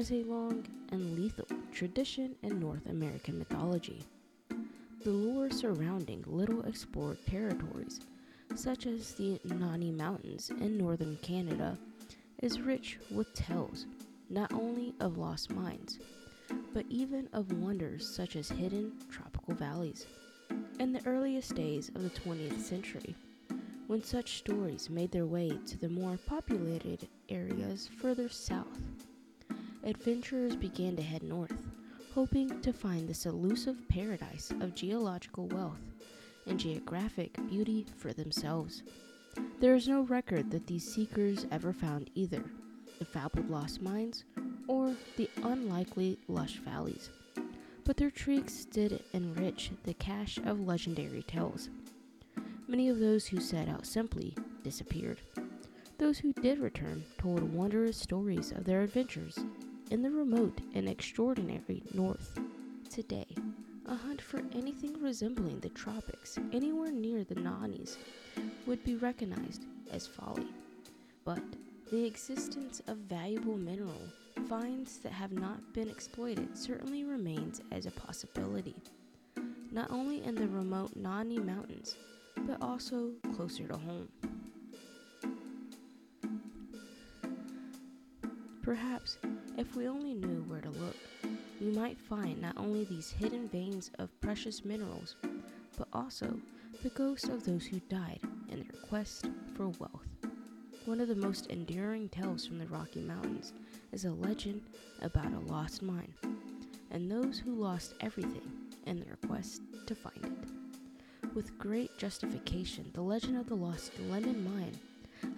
Has a long and lethal tradition in North American mythology. The lore surrounding little explored territories, such as the Nahanni Mountains in northern Canada, is rich with tales not only of lost mines, but even of wonders such as hidden tropical valleys. In the earliest days of the 20th century, when such stories made their way to the more populated areas further south. Adventurers began to head north, hoping to find this elusive paradise of geological wealth and geographic beauty for themselves. There is no record that these seekers ever found either the fabled lost mines or the unlikely lush valleys, but their treks did enrich the cache of legendary tales. Many of those who set out simply disappeared. Those who did return told wondrous stories of their adventures in the remote and extraordinary North. Today, a hunt for anything resembling the tropics anywhere near the Nahannis would be recognized as folly. But the existence of valuable mineral finds that have not been exploited certainly remains as a possibility, not only in the remote Nahanni Mountains but also closer to home. Perhaps, if we only knew where to look, we might find not only these hidden veins of precious minerals, but also the ghosts of those who died in their quest for wealth. One of the most enduring tales from the Rocky Mountains is a legend about a lost mine, and those who lost everything in their quest to find it. With great justification, the legend of the lost Lemon Mine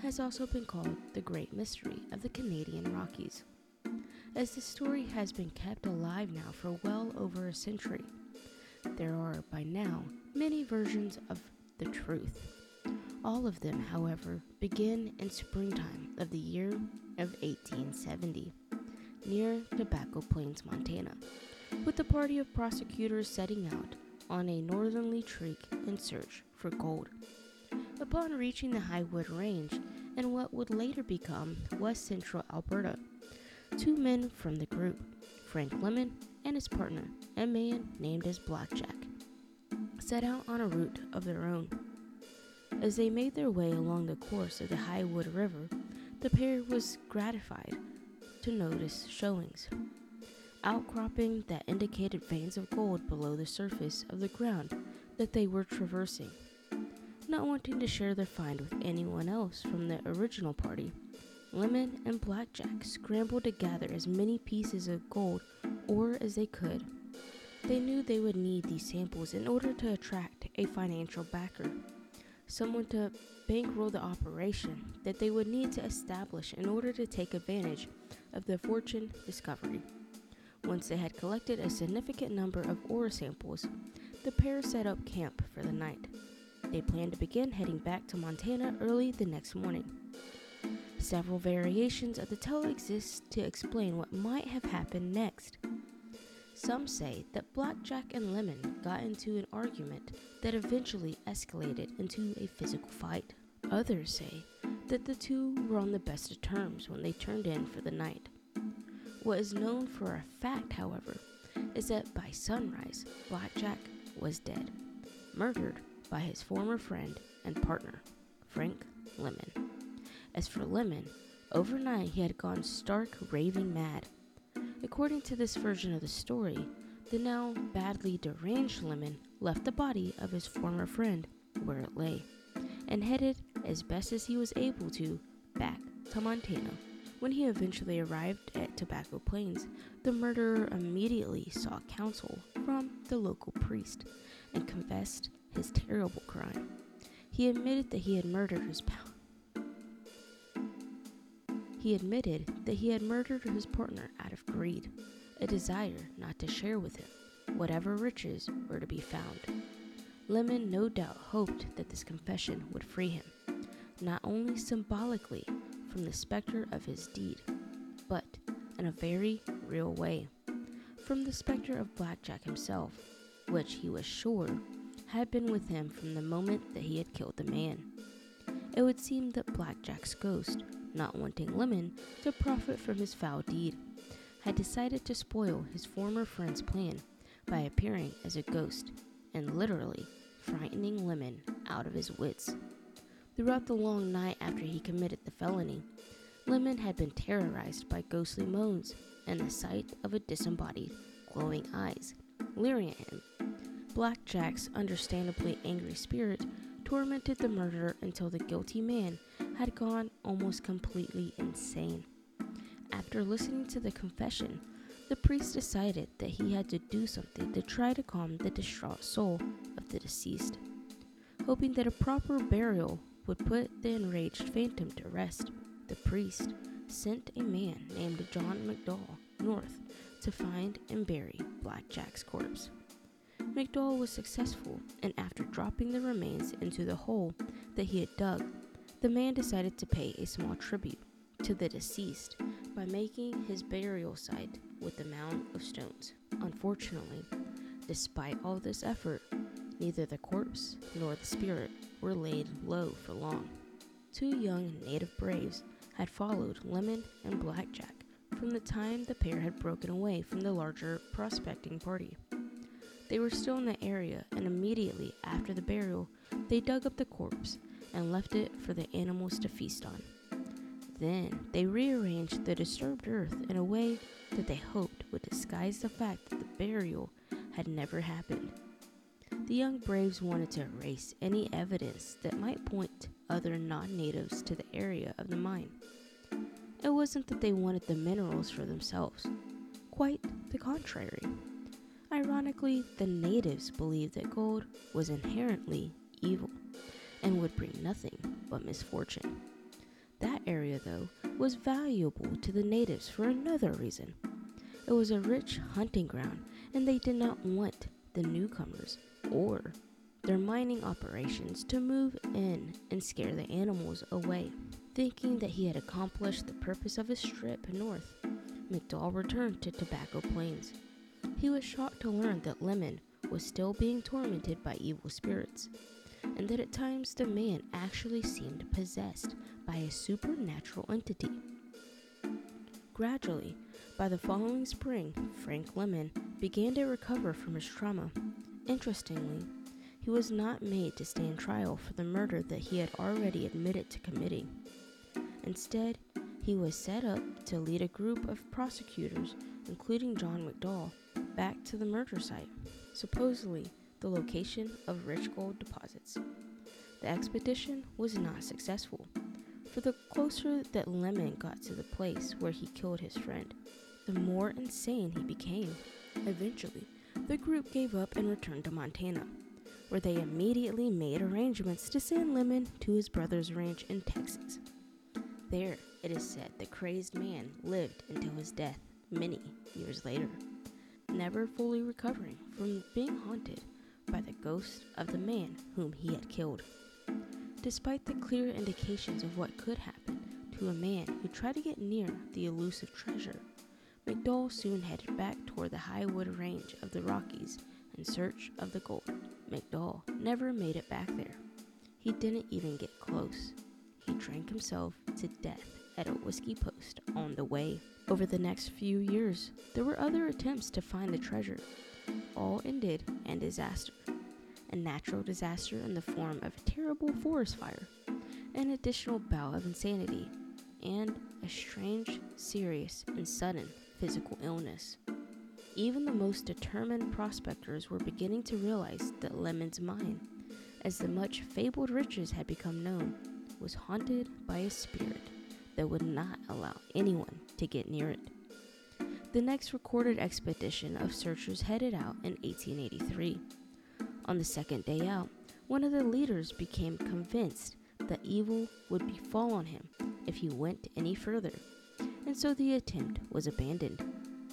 has also been called the Great Mystery of the Canadian Rockies, as the story has been kept alive now for well over a century. There are, by now, many versions of the truth. All of them, however, begin in springtime of the year of 1870, near Tobacco Plains, Montana, with a party of prosecutors setting out on a northerly trek in search for gold. Upon reaching the Highwood Range and what would later become west central Alberta, two men from the group, Frank Lemon and his partner, a man named as Blackjack, set out on a route of their own. As they made their way along the course of the Highwood River, the pair was gratified to notice showings outcropping that indicated veins of gold below the surface of the ground that they were traversing. Not wanting to share their find with anyone else from the original party, Lemon and Blackjack scrambled to gather as many pieces of gold ore as they could. They knew they would need these samples in order to attract a financial backer, someone to bankroll the operation that they would need to establish in order to take advantage of the fortune discovery. Once they had collected a significant number of ore samples, the pair set up camp for the night. They planned to begin heading back to Montana early the next morning. Several variations of the tale exist to explain what might have happened next. Some say that Blackjack and Lemon got into an argument that eventually escalated into a physical fight. Others say that the two were on the best of terms when they turned in for the night. What is known for a fact, however, is that by sunrise, Blackjack was dead, murdered by his former friend and partner, Frank Lemon. As for Lemon, overnight he had gone stark raving mad. According to this version of the story, the now badly deranged Lemon left the body of his former friend where it lay and headed as best as he was able to back to Montana. When he eventually arrived at Tobacco Plains, the murderer immediately sought counsel from the local priest and confessed his terrible crime. He admitted that he had murdered his pal. He admitted that he had murdered his partner out of greed, a desire not to share with him whatever riches were to be found. Lemon no doubt hoped that this confession would free him, not only symbolically from the specter of his deed, but in a very real way from the specter of Blackjack himself, which he was sure had been with him from the moment that he had killed the man. It would seem that Blackjack's ghost, not wanting Lemon to profit from his foul deed, had decided to spoil his former friend's plan by appearing as a ghost and literally frightening Lemon out of his wits. Throughout the long night after he committed the felony, Lemon had been terrorized by ghostly moans and the sight of a disembodied, glowing eyes leering at him. Blackjack's understandably angry spirit tormented the murderer until the guilty man had gone almost completely insane. After listening to the confession, the priest decided that he had to do something to try to calm the distraught soul of the deceased. Hoping that a proper burial would put the enraged phantom to rest, the priest sent a man named John McDowell north to find and bury Blackjack's corpse. McDowell was successful, and after dropping the remains into the hole that he had dug, the man decided to pay a small tribute to the deceased by making his burial site with a mound of stones. Unfortunately, despite all this effort, neither the corpse nor the spirit were laid low for long. Two young native braves had followed Lemon and Blackjack from the time the pair had broken away from the larger prospecting party. They were still in the area, and immediately after the burial, they dug up the corpse and left it for the animals to feast on. Then they rearranged the disturbed earth in a way that they hoped would disguise the fact that the burial had never happened. The young braves wanted to erase any evidence that might point other non natives to the area of the mine. It wasn't that they wanted the minerals for themselves, quite the contrary. Ironically, the natives believed that gold was inherently evil and would bring nothing but misfortune. That area, though, was valuable to the natives for another reason. It was a rich hunting ground, and they did not want the newcomers or their mining operations to move in and scare the animals away. Thinking that he had accomplished the purpose of his trip north, McDowell returned to Tobacco Plains. He was shocked to learn that Lemon was still being tormented by evil spirits, and that at times the man actually seemed possessed by a supernatural entity. Gradually, by the following spring, Frank Lemon began to recover from his trauma. Interestingly, he was not made to stand trial for the murder that he had already admitted to committing. Instead, he was set up to lead a group of prosecutors, including John McDowell, back to the murder site, supposedly the location of rich gold deposits. The expedition was not successful, for the closer that Lemon got to the place where he killed his friend, the more insane he became. Eventually, the group gave up and returned to Montana, where they immediately made arrangements to send Lemon to his brother's ranch in Texas. There, it is said, the crazed man lived until his death many years later. never fully recovering from being haunted by the ghost of the man whom he had killed. Despite the clear indications of what could happen to a man who tried to get near the elusive treasure, McDowell soon headed back toward the Highwood range of the Rockies in search of the gold. McDowell never made it back there. He didn't even get close. He drank himself to death at a whiskey post on the way. Over the next few years, there were other attempts to find the treasure, all ended in disaster. A natural disaster in the form of a terrible forest fire, an additional bout of insanity, and a strange, serious, and sudden physical illness. Even the most determined prospectors were beginning to realize that Lemon's mine, as the much fabled riches had become known, was haunted by a spirit that would not allow anyone to get near it. The next recorded expedition of searchers headed out in 1883. On the second day out, one of the leaders became convinced that evil would befall on him if he went any further and so the attempt was abandoned.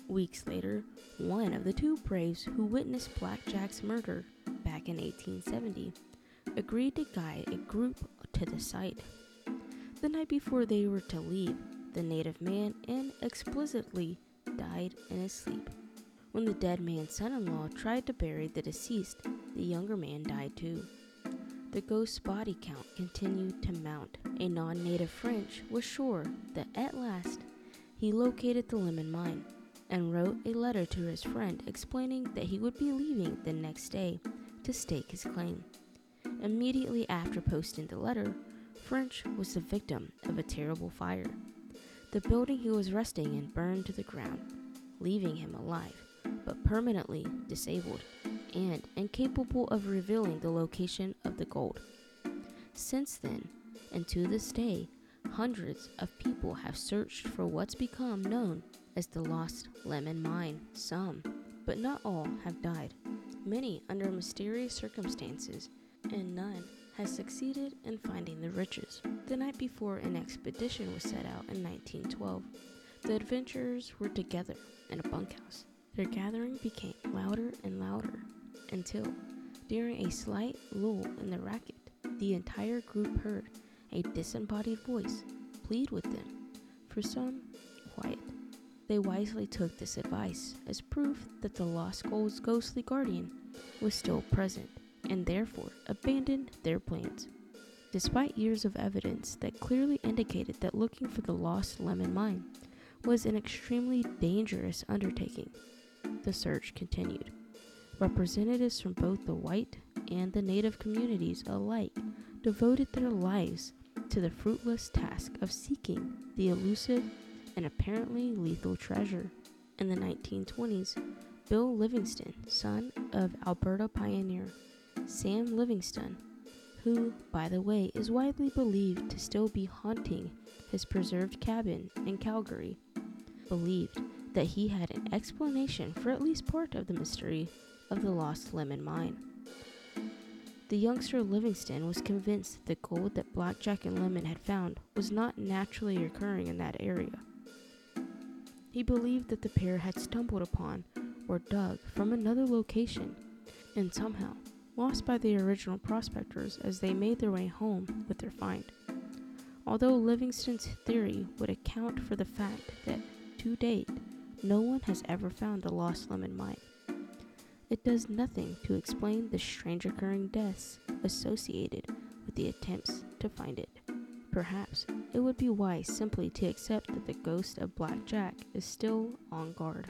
Weeks later, one of the two braves who witnessed Blackjack's murder back in 1870 agreed to guide a group to the site. The night before they were to leave, the native man inexplicably died in his sleep. When the dead man's son in law tried to bury the deceased, the younger man died too. The ghost's body count continued to mount. A non native French was sure that at last he located the lemon mine and wrote a letter to his friend explaining that he would be leaving the next day to stake his claim. Immediately after posting the letter, French was the victim of a terrible fire. The building he was resting in burned to the ground, leaving him alive, but permanently disabled and incapable of revealing the location of the gold. Since then, and to this day, hundreds of people have searched for what's become known as the Lost Lemon Mine. Some, but not all, have died, many under mysterious circumstances, and none has succeeded in finding the riches. The night before an expedition was set out in 1912, the adventurers were together in a bunkhouse. Their gathering became louder and louder until, during a slight lull in the racket, the entire group heard a disembodied voice plead with them for some quiet. They wisely took this advice as proof that the lost gold's ghostly guardian was still present and therefore abandoned their plans. Despite years of evidence that clearly indicated that looking for the lost lemon mine was an extremely dangerous undertaking, the search continued. Representatives from both the white and the native communities alike devoted their lives to the fruitless task of seeking the elusive and apparently lethal treasure. In the 1920s, Bill Livingston, son of Alberta pioneer Sam Livingston, who, by the way, is widely believed to still be haunting his preserved cabin in Calgary, believed that he had an explanation for at least part of the mystery of the lost lemon mine. The youngster Livingston was convinced that the gold that Blackjack and Lemon had found was not naturally occurring in that area. He believed that the pair had stumbled upon or dug from another location and somehow lost by the original prospectors as they made their way home with their find. Although Livingston's theory would account for the fact that, to date, no one has ever found the lost lemon mine. It does nothing to explain the strange occurring deaths associated with the attempts to find it. Perhaps it would be wise simply to accept that the ghost of Black Jack is still on guard.